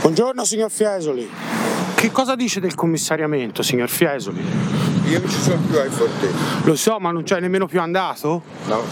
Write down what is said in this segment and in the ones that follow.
Buongiorno signor Fiesoli. Che cosa dice del commissariamento, signor Fiesoli? Io non ci sono più ai fortetti. Lo so, ma non c'è nemmeno più andato? No.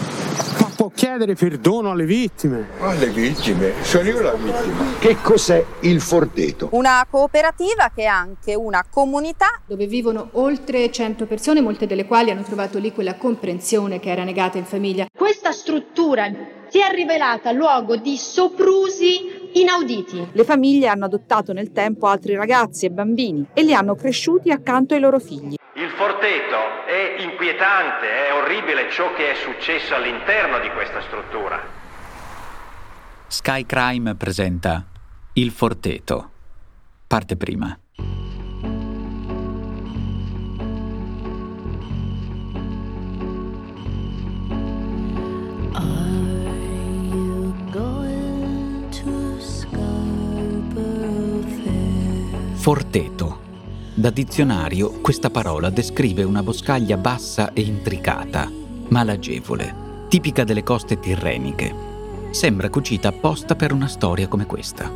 Ma può chiedere perdono alle vittime. Alle vittime, sono io la vittima. Che cos'è il Forteto? Una cooperativa che è anche una comunità dove vivono oltre 100 persone, molte delle quali hanno trovato lì quella comprensione che era negata in famiglia. Questa struttura si è rivelata luogo di soprusi inauditi. Le famiglie hanno adottato nel tempo altri ragazzi e bambini e li hanno cresciuti accanto ai loro figli. Il Forteto è inquietante, è orribile ciò che è successo all'interno di questa struttura. Sky Crime presenta Il Forteto, parte prima. Forteto. Da dizionario questa parola descrive una boscaglia bassa e intricata, malagevole, tipica delle coste tirreniche. Sembra cucita apposta per una storia come questa.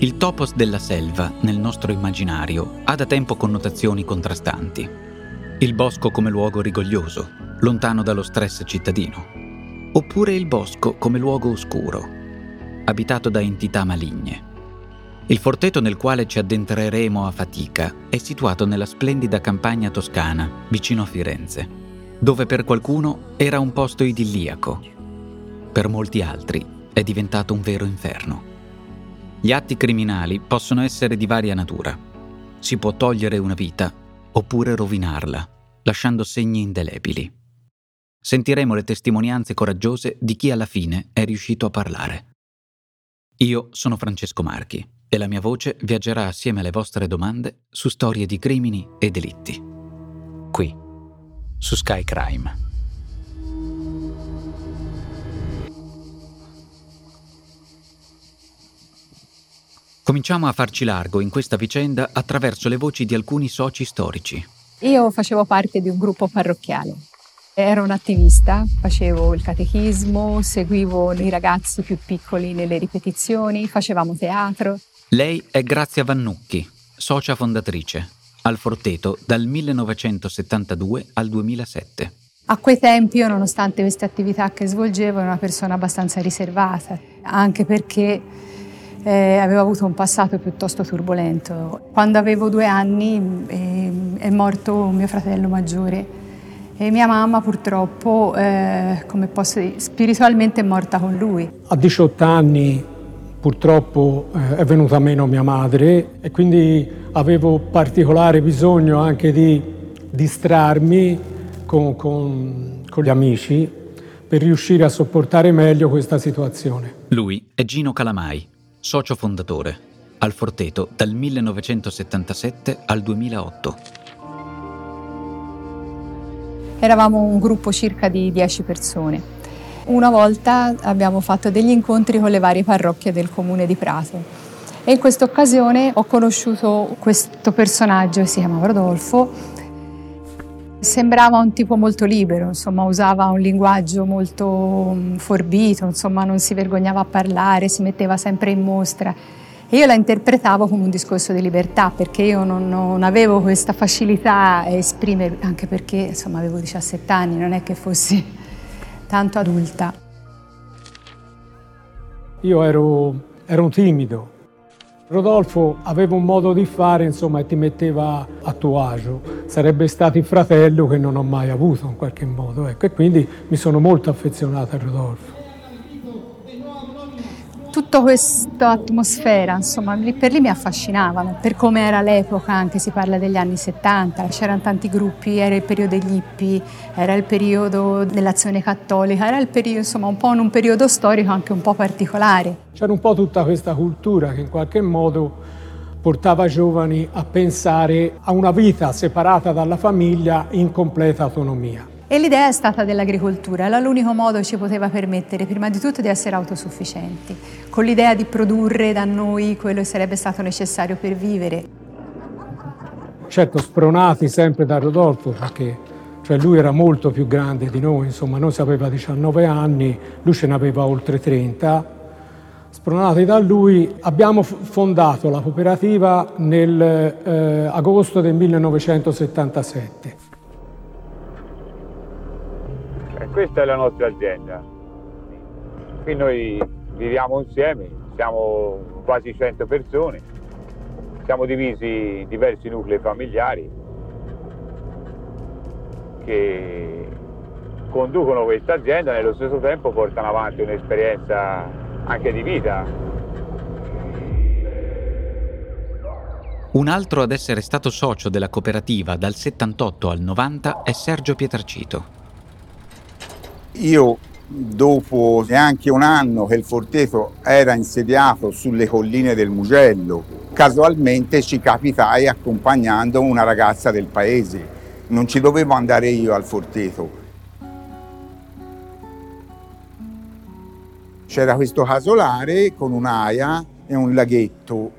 Il topos della selva, nel nostro immaginario, ha da tempo connotazioni contrastanti. Il bosco come luogo rigoglioso, lontano dallo stress cittadino. Oppure il bosco come luogo oscuro, abitato da entità maligne. Il forteto nel quale ci addentreremo a fatica è situato nella splendida campagna toscana, vicino a Firenze, dove per qualcuno era un posto idilliaco. Per molti altri è diventato un vero inferno. Gli atti criminali possono essere di varia natura. Si può togliere una vita oppure rovinarla, lasciando segni indelebili. Sentiremo le testimonianze coraggiose di chi alla fine è riuscito a parlare. Io sono Francesco Marchi e la mia voce viaggerà assieme alle vostre domande su storie di crimini e delitti. Qui, su Sky Crime. Cominciamo a farci largo in questa vicenda attraverso le voci di alcuni soci storici. Io facevo parte di un gruppo parrocchiale. Ero un'attivista, facevo il catechismo, seguivo i ragazzi più piccoli nelle ripetizioni, facevamo teatro. Lei è Grazia Vannucchi, socia fondatrice, al Forteto dal 1972 al 2007. A quei tempi io, nonostante queste attività che svolgevo, ero una persona abbastanza riservata, anche perché eh, avevo avuto un passato piuttosto turbolento. Quando avevo due anni eh, è morto mio fratello maggiore e mia mamma purtroppo, eh, come posso dire, spiritualmente è morta con lui. A 18 anni purtroppo eh, è venuta meno mia madre e quindi avevo particolare bisogno anche di distrarmi con, con, con gli amici per riuscire a sopportare meglio questa situazione. Lui è Gino Calamai, socio fondatore, al Forteto dal 1977 al 2008. Eravamo un gruppo circa di 10 persone. Una volta abbiamo fatto degli incontri con le varie parrocchie del comune di Prato e in questa occasione ho conosciuto questo personaggio che si chiamava Rodolfo. Sembrava un tipo molto libero, insomma, usava un linguaggio molto forbito, insomma, non si vergognava a parlare, si metteva sempre in mostra. E io la interpretavo come un discorso di libertà perché io non, non avevo questa facilità a esprimere, anche perché insomma avevo 17 anni, non è che fossi tanto adulta. Io ero, ero timido. Rodolfo aveva un modo di fare, insomma, e ti metteva a tuo agio. Sarebbe stato il fratello che non ho mai avuto in qualche modo, ecco, e quindi mi sono molto affezionato a Rodolfo tutta questa atmosfera, insomma, lì per lì mi affascinavano, per come era l'epoca, anche si parla degli anni 70, c'erano tanti gruppi, era il periodo degli hippie, era il periodo dell'azione cattolica, era il periodo, insomma, un po' un periodo storico anche un po' particolare. C'era un po' tutta questa cultura che in qualche modo portava i giovani a pensare a una vita separata dalla famiglia in completa autonomia. E l'idea è stata dell'agricoltura, era l'unico modo che ci poteva permettere prima di tutto di essere autosufficienti, con l'idea di produrre da noi quello che sarebbe stato necessario per vivere. Certo, spronati sempre da Rodolfo, perché cioè lui era molto più grande di noi, insomma, noi aveva 19 anni, lui ce n'aveva oltre 30. Spronati da lui abbiamo fondato la cooperativa nel eh, del 1977. Questa è la nostra azienda. Qui noi viviamo insieme, siamo quasi 100 persone, siamo divisi in diversi nuclei familiari che conducono questa azienda e nello stesso tempo portano avanti un'esperienza anche di vita. Un altro ad essere stato socio della cooperativa dal 78 al 90 è Sergio Pietracito. Io dopo neanche un anno che il Forteto era insediato sulle colline del Mugello, casualmente ci capitai accompagnando una ragazza del paese. Non ci dovevo andare io al Forteto. C'era questo casolare con un'aia e un laghetto.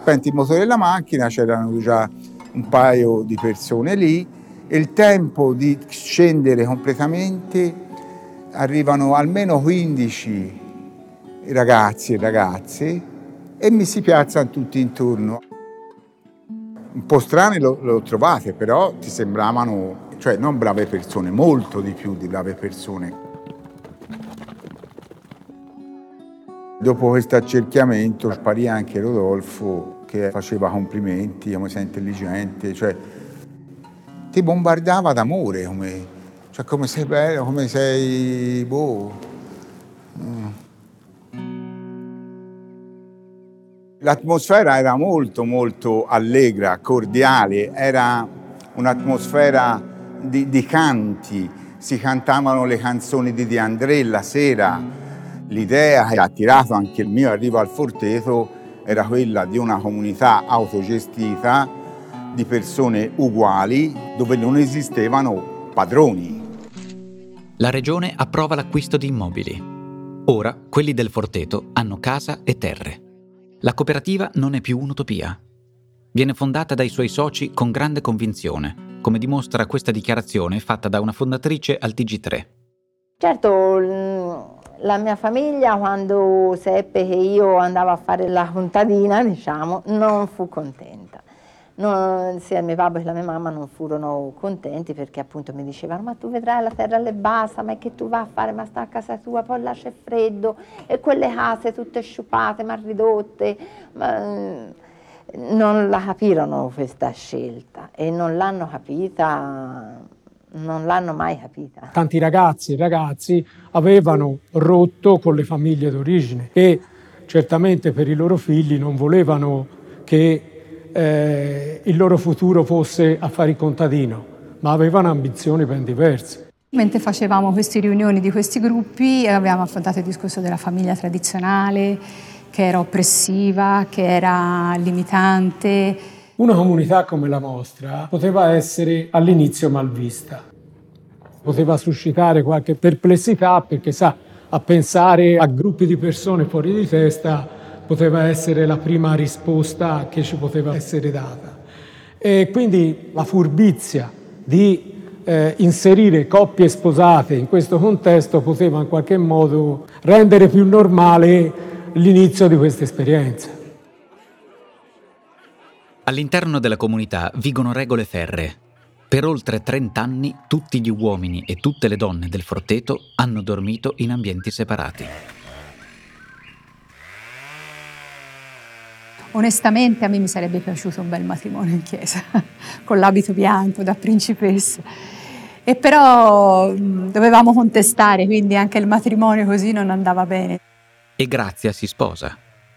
Spenti il motore della macchina, c'erano già un paio di persone lì il tempo di scendere completamente arrivano almeno 15 ragazzi e ragazze e mi si piazzano tutti intorno. Un po' strane lo, lo trovate, però ti sembravano, cioè non brave persone, molto di più di brave persone. Dopo questo accerchiamento sparì anche Rodolfo che faceva complimenti, come sei intelligente, cioè ti bombardava d'amore, come, cioè come sei bello, come sei... Boh. Mm. L'atmosfera era molto molto allegra, cordiale, era un'atmosfera di, di canti, si cantavano le canzoni di De André la sera. L'idea che ha attirato anche il mio arrivo al Forteto era quella di una comunità autogestita di persone uguali dove non esistevano padroni. La regione approva l'acquisto di immobili. Ora quelli del Forteto hanno casa e terre. La cooperativa non è più un'utopia. Viene fondata dai suoi soci con grande convinzione, come dimostra questa dichiarazione fatta da una fondatrice al TG3. Certo, la mia famiglia quando seppe che io andavo a fare la contadina, diciamo, non fu contenta non, sia mio papà che la mia mamma non furono contenti perché appunto mi dicevano ma tu vedrai la terra alle bassa, ma che tu vai a fare, ma sta a casa tua, poi là c'è freddo e quelle case tutte sciupate, ma ridotte. Ma, mm, non la capirono questa scelta e non l'hanno capita, non l'hanno mai capita. Tanti ragazzi e ragazzi avevano rotto con le famiglie d'origine e certamente per i loro figli non volevano che eh, il loro futuro fosse a fare il contadino, ma avevano ambizioni ben diverse. Mentre facevamo queste riunioni di questi gruppi abbiamo affrontato il discorso della famiglia tradizionale, che era oppressiva, che era limitante. Una comunità come la nostra poteva essere all'inizio malvista, poteva suscitare qualche perplessità perché sa, a pensare a gruppi di persone fuori di testa poteva essere la prima risposta che ci poteva essere data. E quindi la furbizia di eh, inserire coppie sposate in questo contesto poteva in qualche modo rendere più normale l'inizio di questa esperienza. All'interno della comunità vigono regole ferree. Per oltre 30 anni tutti gli uomini e tutte le donne del Forteto hanno dormito in ambienti separati. Onestamente a me mi sarebbe piaciuto un bel matrimonio in chiesa, con l'abito bianco da principessa. E però dovevamo contestare, quindi anche il matrimonio così non andava bene. E Grazia si sposa.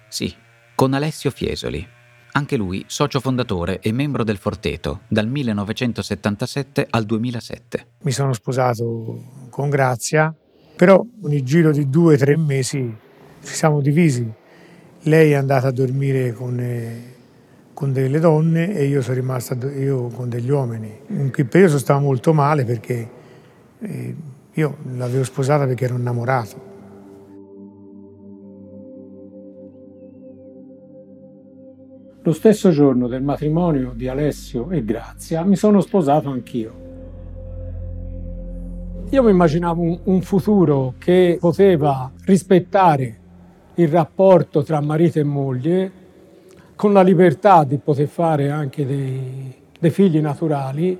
Sì, con Alessio Fiesoli, anche lui socio fondatore e membro del Forteto dal 1977 al 2007. Mi sono sposato con Grazia, però con il giro di due o tre mesi ci siamo divisi. Lei è andata a dormire con, eh, con delle donne e io sono rimasto io con degli uomini. In quel periodo stavo molto male perché eh, io l'avevo sposata perché ero innamorato. Lo stesso giorno del matrimonio di Alessio e Grazia mi sono sposato anch'io. Io mi immaginavo un futuro che poteva rispettare il rapporto tra marito e moglie con la libertà di poter fare anche dei, dei figli naturali,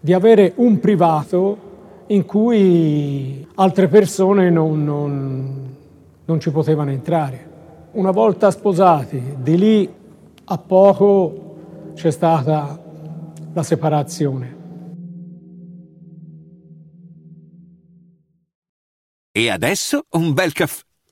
di avere un privato in cui altre persone non, non, non ci potevano entrare. Una volta sposati, di lì a poco c'è stata la separazione. E adesso un bel caffè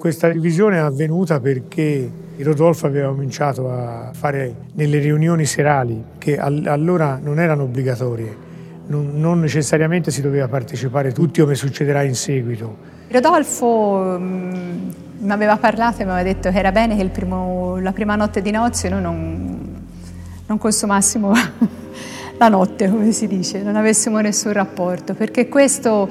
Questa divisione è avvenuta perché Rodolfo aveva cominciato a fare nelle riunioni serali, che allora non erano obbligatorie, non, necessariamente si doveva partecipare tutti come succederà in seguito. Rodolfo mm, mi aveva parlato e mi aveva detto che era bene che primo, la prima notte di nozze noi non, non consumassimo la notte, come si dice, non avessimo nessun rapporto, perché questo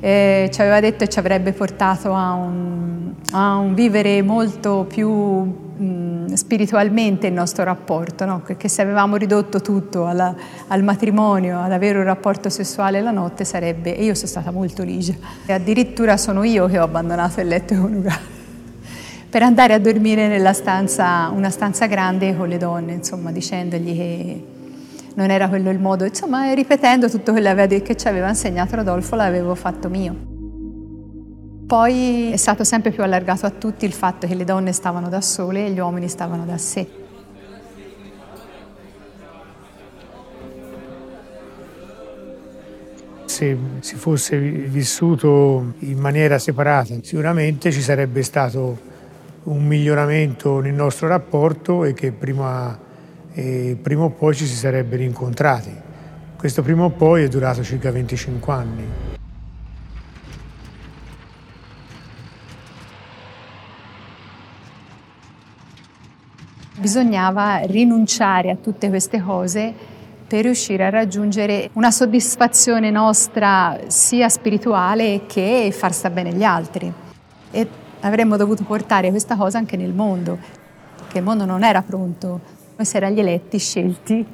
eh, ci aveva detto ci avrebbe portato a un, a un vivere molto più mh, spiritualmente il nostro rapporto, no? perché se avevamo ridotto tutto alla, al matrimonio, ad avere un rapporto sessuale la notte sarebbe, e io sono stata molto ligia, e addirittura sono io che ho abbandonato il letto coniugale per andare a dormire nella stanza, una stanza grande con le donne, insomma, dicendogli che non era quello il modo, insomma, ripetendo tutto quello che ci aveva insegnato Rodolfo, l'avevo fatto mio. Poi è stato sempre più allargato a tutti il fatto che le donne stavano da sole e gli uomini stavano da sé. Se si fosse vissuto in maniera separata, sicuramente ci sarebbe stato un miglioramento nel nostro rapporto e che prima e prima o poi ci si sarebbe rincontrati. Questo prima o poi è durato circa 25 anni. Bisognava rinunciare a tutte queste cose per riuscire a raggiungere una soddisfazione nostra sia spirituale che far sta bene gli altri. E avremmo dovuto portare questa cosa anche nel mondo, che il mondo non era pronto si era gli eletti scelti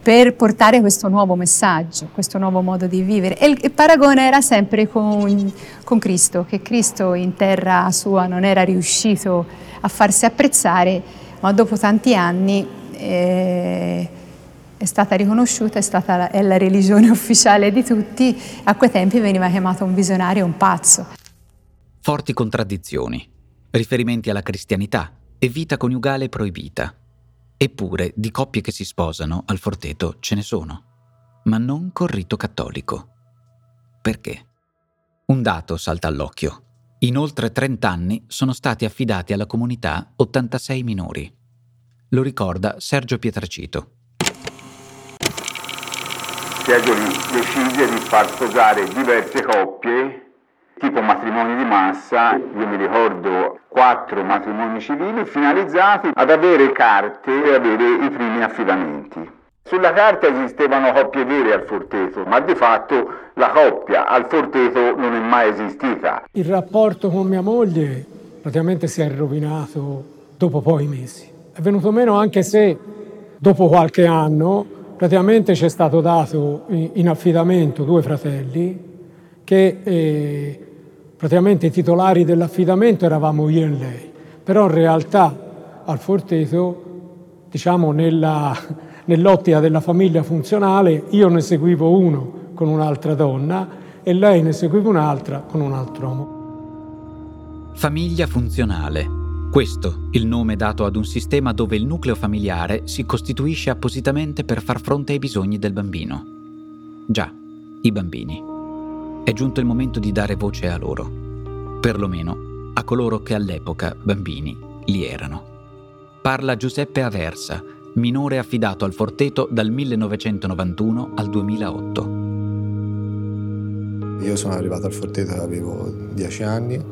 per portare questo nuovo messaggio, questo nuovo modo di vivere. E il paragone era sempre con, con, Cristo, che Cristo in terra sua non era riuscito a farsi apprezzare, ma dopo tanti anni eh, è stata riconosciuta, è, stata la, è la religione ufficiale di tutti, a quei tempi veniva chiamato un visionario, un pazzo. Forti contraddizioni, riferimenti alla cristianità e vita coniugale proibita. Eppure di coppie che si sposano al Forteto ce ne sono, ma non col rito cattolico. Perché? Un dato salta all'occhio. In oltre 30 anni sono stati affidati alla comunità 86 minori. Lo ricorda Sergio Pietracito. Fiesoli decide di far sposare diverse coppie tipo matrimoni di massa, io mi ricordo quattro matrimoni civili finalizzati ad avere carte e avere i primi affidamenti. Sulla carta esistevano coppie vere al Forteto, ma di fatto la coppia al Forteto non è mai esistita. Il rapporto con mia moglie praticamente si è rovinato dopo pochi mesi. È venuto meno anche se dopo qualche anno praticamente ci è stato dato in affidamento due fratelli che eh, praticamente i titolari dell'affidamento eravamo io e lei. Però in realtà al Forteto, diciamo nella, nell'ottica della famiglia funzionale, io ne seguivo uno con un'altra donna e lei ne seguiva un'altra con un altro uomo. Famiglia funzionale. Questo il nome dato ad un sistema dove il nucleo familiare si costituisce appositamente per far fronte ai bisogni del bambino. Già, i bambini. È giunto il momento di dare voce a loro, perlomeno a coloro che all'epoca bambini li erano. Parla Giuseppe Aversa, minore affidato al Forteto dal 1991 al 2008. Io sono arrivato al Forteto, avevo 10 anni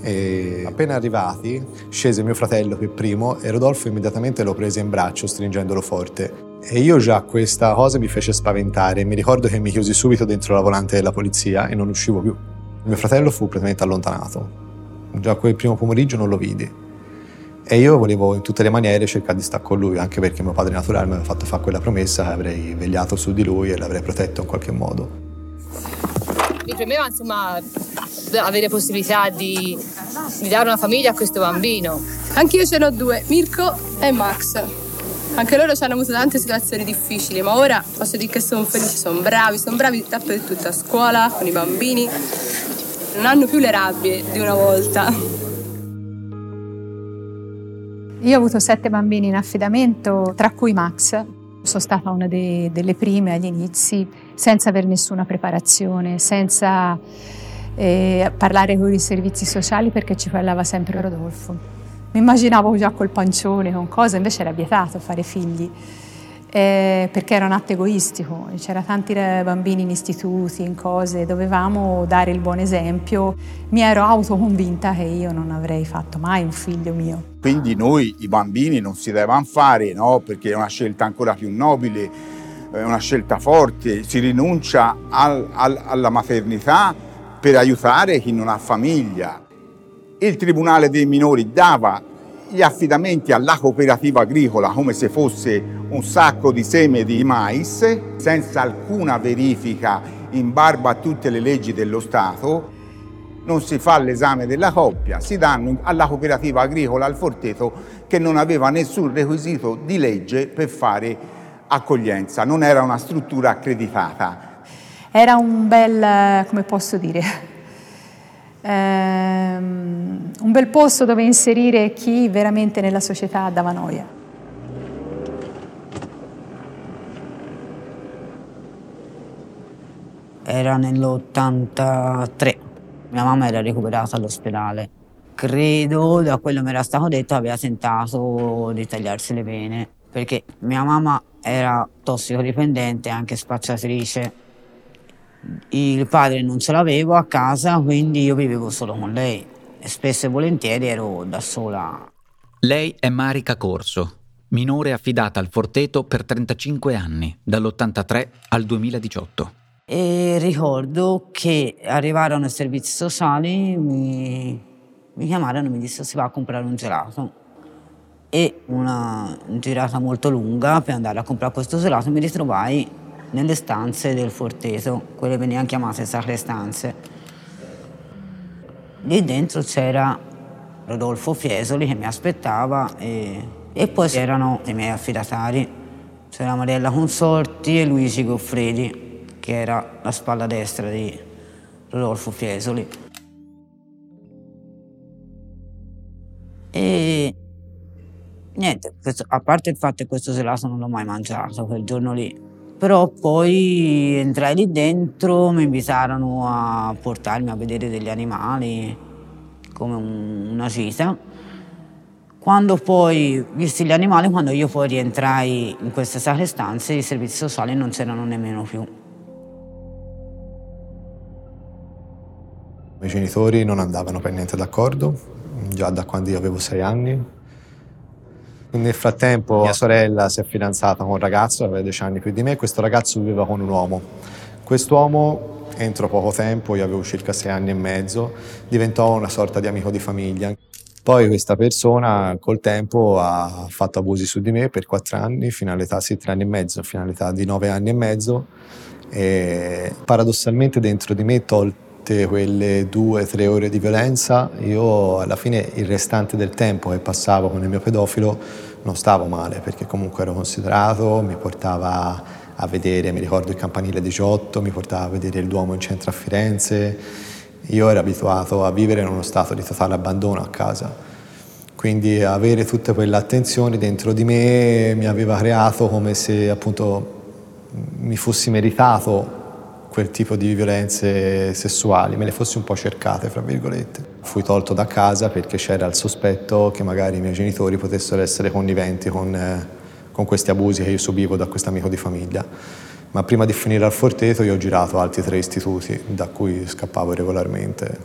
e appena arrivati scese mio fratello per primo e Rodolfo immediatamente lo prese in braccio stringendolo forte. E io già questa cosa mi fece spaventare. Mi ricordo che mi chiusi subito dentro la volante della polizia e non uscivo più. Mio fratello fu praticamente allontanato. Già quel primo pomeriggio non lo vidi. E io volevo in tutte le maniere cercare di stare con lui, anche perché mio padre naturale mi aveva fatto fare quella promessa che avrei vegliato su di lui e l'avrei protetto in qualche modo. Mi premeva insomma avere possibilità di, di dare una famiglia a questo bambino. Anch'io ce n'ho due, Mirko e Max. Anche loro ci hanno avuto tante situazioni difficili, ma ora posso dire che sono felici, sono bravi, sono bravi dappertutto, a scuola, con i bambini. Non hanno più le rabbie di una volta. Io ho avuto sette bambini in affidamento, tra cui Max. Sono stata una de- delle prime agli inizi, senza avere nessuna preparazione, senza eh, parlare con i servizi sociali perché ci parlava sempre Rodolfo. Mi immaginavo già col pancione, con cose, invece era vietato fare figli. Eh, perché era un atto egoistico, c'era tanti bambini in istituti, in cose, dovevamo dare il buon esempio. Mi ero autoconvinta che io non avrei fatto mai un figlio mio. Quindi noi i bambini non si devono fare, no? perché è una scelta ancora più nobile, è una scelta forte, si rinuncia al, al, alla maternità per aiutare chi non ha famiglia. Il Tribunale dei minori dava gli affidamenti alla cooperativa agricola come se fosse un sacco di seme di mais, senza alcuna verifica in barba a tutte le leggi dello Stato. Non si fa l'esame della coppia, si danno alla cooperativa agricola al Forteto che non aveva nessun requisito di legge per fare accoglienza, non era una struttura accreditata. Era un bel, come posso dire, ehm, un bel posto dove inserire chi veramente nella società dava noia. Era nell'83, mia mamma era recuperata all'ospedale. Credo, da quello che mi era stato detto, aveva tentato di tagliarsi le vene, perché mia mamma era tossicodipendente e anche spacciatrice il padre non ce l'avevo a casa, quindi io vivevo solo con lei e spesso e volentieri ero da sola. Lei è Marica Corso, minore affidata al Forteto per 35 anni, dall'83 al 2018. E ricordo che arrivarono i servizi sociali, mi, mi chiamarono e mi dissero si va a comprare un gelato. E una girata molto lunga per andare a comprare questo gelato mi ritrovai nelle stanze del Forteto, quelle venivano chiamate sacre stanze. Lì dentro c'era Rodolfo Fiesoli che mi aspettava e, e poi c'erano i miei affidatari. C'era Mariella Consorti e Luigi Goffredi, che era la spalla destra di Rodolfo Fiesoli. E niente, questo, a parte il fatto che questo gelato non l'ho mai mangiato quel giorno lì, però poi entrai lì dentro, mi invitarono a portarmi a vedere degli animali, come una gita. Quando poi, visti gli animali, quando io poi rientrai in queste sacre stanze, i servizi sociali non c'erano nemmeno più. I miei genitori non andavano per niente d'accordo, già da quando io avevo sei anni, nel frattempo mia sorella si è fidanzata con un ragazzo, aveva 10 anni più di me, questo ragazzo viveva con un uomo. Quest'uomo, entro poco tempo, io avevo circa 6 anni e mezzo, diventò una sorta di amico di famiglia. Poi questa persona col tempo ha fatto abusi su di me per 4 anni, fino all'età di 3 anni e mezzo, fino all'età di 9 anni e mezzo. E paradossalmente dentro di me tol- tolte quelle due o tre ore di violenza, io alla fine il restante del tempo che passavo con il mio pedofilo non stavo male perché comunque ero considerato, mi portava a vedere, mi ricordo il campanile 18, mi portava a vedere il Duomo in centro a Firenze. Io ero abituato a vivere in uno stato di totale abbandono a casa. Quindi avere tutte quelle attenzioni dentro di me mi aveva creato come se appunto mi fossi meritato quel tipo di violenze sessuali, me le fossi un po' cercate, fra virgolette. Fui tolto da casa perché c'era il sospetto che magari i miei genitori potessero essere conniventi con, eh, con questi abusi che io subivo da questo amico di famiglia. Ma prima di finire al Forteto io ho girato altri tre istituti da cui scappavo regolarmente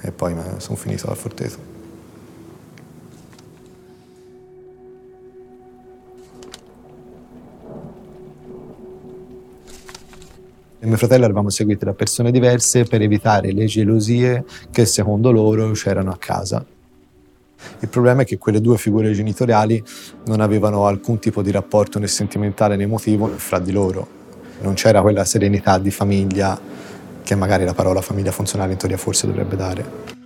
e poi sono finito al Forteto. Mio fratello eravamo seguiti da persone diverse per evitare le gelosie che secondo loro c'erano a casa. Il problema è che quelle due figure genitoriali non avevano alcun tipo di rapporto né sentimentale né emotivo fra di loro. Non c'era quella serenità di famiglia che magari la parola famiglia funzionale in teoria forse dovrebbe dare.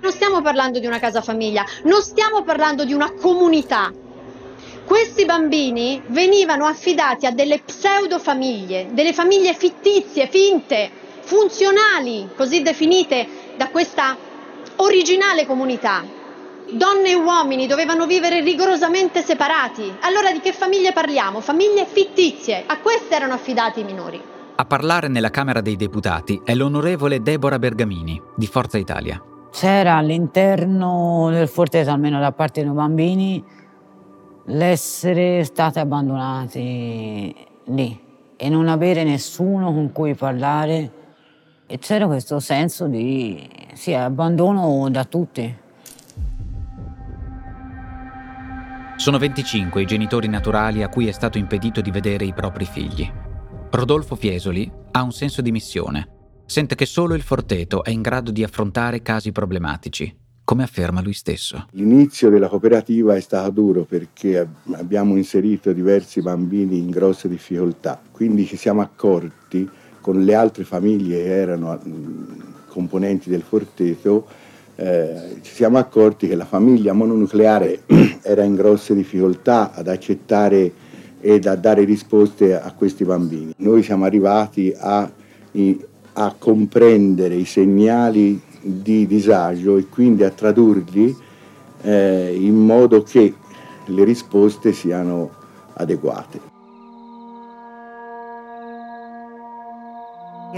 Non stiamo parlando di una casa famiglia, non stiamo parlando di una comunità, questi bambini venivano affidati a delle pseudofamiglie, delle famiglie fittizie, finte, funzionali, così definite da questa originale comunità. Donne e uomini dovevano vivere rigorosamente separati. Allora di che famiglie parliamo? Famiglie fittizie. A queste erano affidati i minori. A parlare nella Camera dei Deputati è l'onorevole Deborah Bergamini, di Forza Italia. C'era all'interno del Forteto, almeno da parte dei bambini, l'essere stati abbandonati lì e non avere nessuno con cui parlare e c'era questo senso di sì, abbandono da tutti. Sono 25 i genitori naturali a cui è stato impedito di vedere i propri figli. Rodolfo Fiesoli ha un senso di missione. Sente che solo il Forteto è in grado di affrontare casi problematici come afferma lui stesso. L'inizio della cooperativa è stato duro perché abbiamo inserito diversi bambini in grosse difficoltà, quindi ci siamo accorti con le altre famiglie che erano componenti del Forteto, eh, ci siamo accorti che la famiglia mononucleare era in grosse difficoltà ad accettare ed a dare risposte a questi bambini. Noi siamo arrivati a, a comprendere i segnali di disagio e quindi a tradurli eh, in modo che le risposte siano adeguate.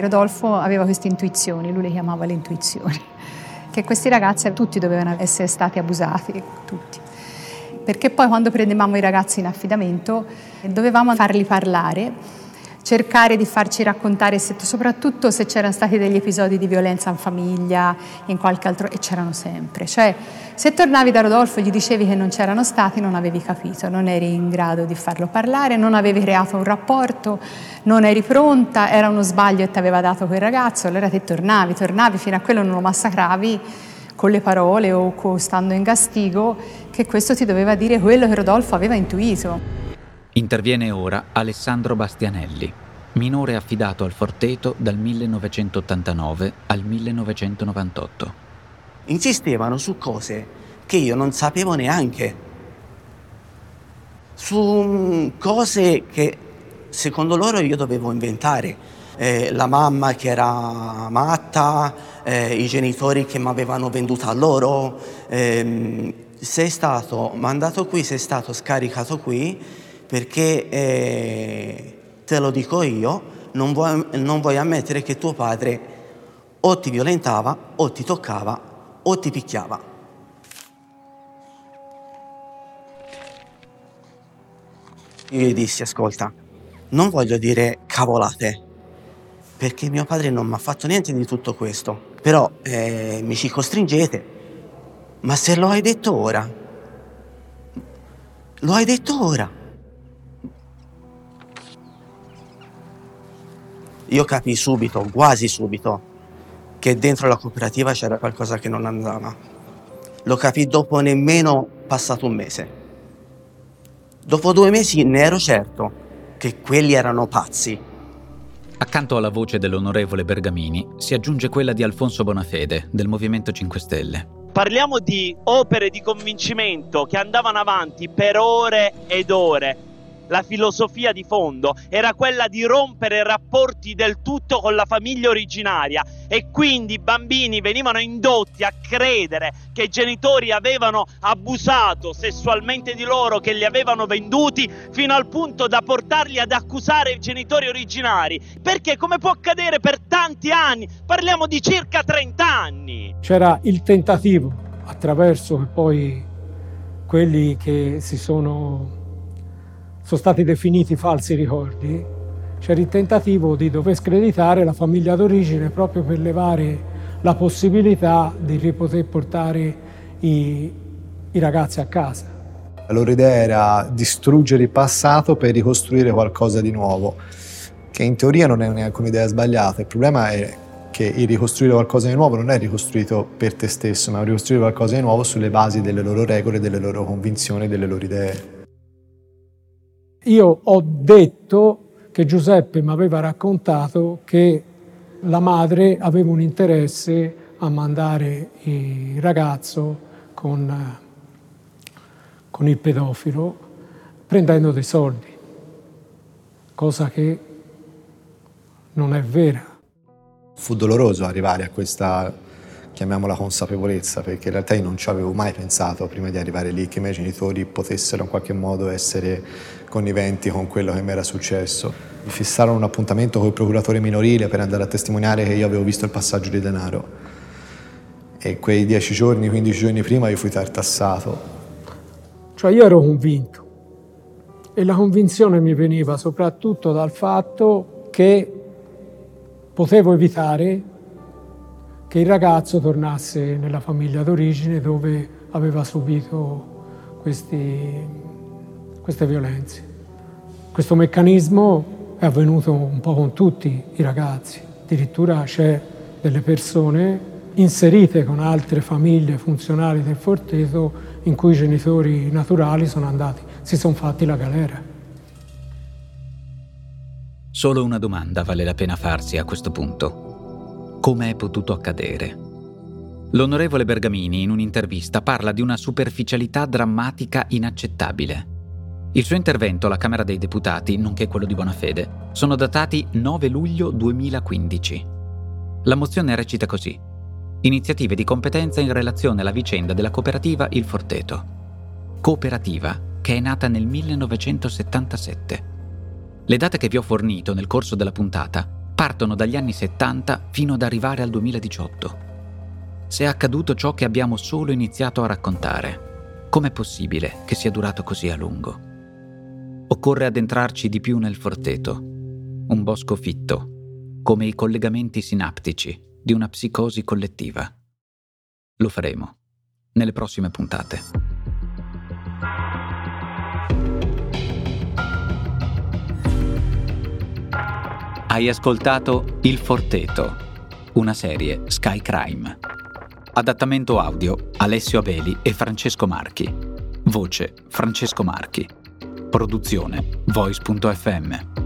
Rodolfo aveva queste intuizioni, lui le chiamava le intuizioni, che questi ragazzi tutti dovevano essere stati abusati, tutti. Perché poi quando prendevamo i ragazzi in affidamento dovevamo farli parlare cercare di farci raccontare, soprattutto se c'erano stati degli episodi di violenza in famiglia, in qualche altro, e c'erano sempre. Cioè, se tornavi da Rodolfo e gli dicevi che non c'erano stati, non avevi capito, non eri in grado di farlo parlare, non avevi creato un rapporto, non eri pronta, era uno sbaglio e ti aveva dato quel ragazzo, allora te tornavi, tornavi fino a quello non lo massacravi con le parole o stando in gastigo, che questo ti doveva dire quello che Rodolfo aveva intuito. Interviene ora Alessandro Bastianelli, minore affidato al Forteto dal 1989 al 1998. Insistevano su cose che io non sapevo neanche, su mm, cose che secondo loro io dovevo inventare. Eh, la mamma che era matta, eh, i genitori che mi avevano venduta a loro. Eh, sei stato mandato qui, sei stato scaricato qui perché eh, te lo dico io, non vuoi, non vuoi ammettere che tuo padre o ti violentava o ti toccava o ti picchiava. Io gli dissi, ascolta, non voglio dire cavolate, perché mio padre non mi ha fatto niente di tutto questo, però eh, mi ci costringete. Ma se lo hai detto ora, lo hai detto ora. Io capii subito, quasi subito, che dentro la cooperativa c'era qualcosa che non andava. Lo capii dopo nemmeno passato un mese. Dopo due mesi ne ero certo che quelli erano pazzi. Accanto alla voce dell'onorevole Bergamini si aggiunge quella di Alfonso Bonafede, del Movimento 5 Stelle. Parliamo di opere di convincimento che andavano avanti per ore ed ore la filosofia di fondo era quella di rompere rapporti del tutto con la famiglia originaria e quindi i bambini venivano indotti a credere che i genitori avevano abusato sessualmente di loro, che li avevano venduti, fino al punto da portarli ad accusare i genitori originari. Perché come può accadere per tanti anni? Parliamo di circa 30 anni. C'era il tentativo attraverso poi quelli che si sono sono stati definiti falsi ricordi, c'era il tentativo di dover screditare la famiglia d'origine proprio per levare la possibilità di poter portare i, i ragazzi a casa. La loro idea era distruggere il passato per ricostruire qualcosa di nuovo, che in teoria non è neanche un'idea sbagliata. Il problema è che il ricostruire qualcosa di nuovo non è ricostruito per te stesso, ma ricostruire qualcosa di nuovo sulle basi delle loro regole, delle loro convinzioni, delle loro idee. Io ho detto che Giuseppe mi aveva raccontato che la madre aveva un interesse a mandare il ragazzo con, con il pedofilo prendendo dei soldi, cosa che non è vera. Fu doloroso arrivare a questa, chiamiamola consapevolezza, perché in realtà io non ci avevo mai pensato prima di arrivare lì che i miei genitori potessero in qualche modo essere conniventi con quello che mi era successo. Mi fissarono un appuntamento con il procuratore minorile per andare a testimoniare che io avevo visto il passaggio di denaro. E quei dieci giorni, 15 giorni prima io fui tartassato. Cioè io ero convinto e la convinzione mi veniva soprattutto dal fatto che potevo evitare che il ragazzo tornasse nella famiglia d'origine dove aveva subito questi queste violenze. Questo meccanismo è avvenuto un po' con tutti i ragazzi, addirittura c'è delle persone inserite con altre famiglie funzionali del Forteto in cui i genitori naturali sono andati, si sono fatti la galera. Solo una domanda vale la pena farsi a questo punto. Come è potuto accadere? L'onorevole Bergamini in un'intervista parla di una superficialità drammatica inaccettabile. Il suo intervento alla Camera dei Deputati, nonché quello di Bonafede, sono datati 9 luglio 2015. La mozione recita così. Iniziative di competenza in relazione alla vicenda della cooperativa Il Forteto. Cooperativa che è nata nel 1977. Le date che vi ho fornito nel corso della puntata partono dagli anni 70 fino ad arrivare al 2018. Se è accaduto ciò che abbiamo solo iniziato a raccontare, com'è possibile che sia durato così a lungo? Occorre addentrarci di più nel forteto, un bosco fitto, come i collegamenti sinaptici di una psicosi collettiva. Lo faremo nelle prossime puntate. Hai ascoltato Il Forteto, una serie Sky Crime. Adattamento audio Alessio Abeli e Francesco Marchi. Voce Francesco Marchi. Produzione Voice.fm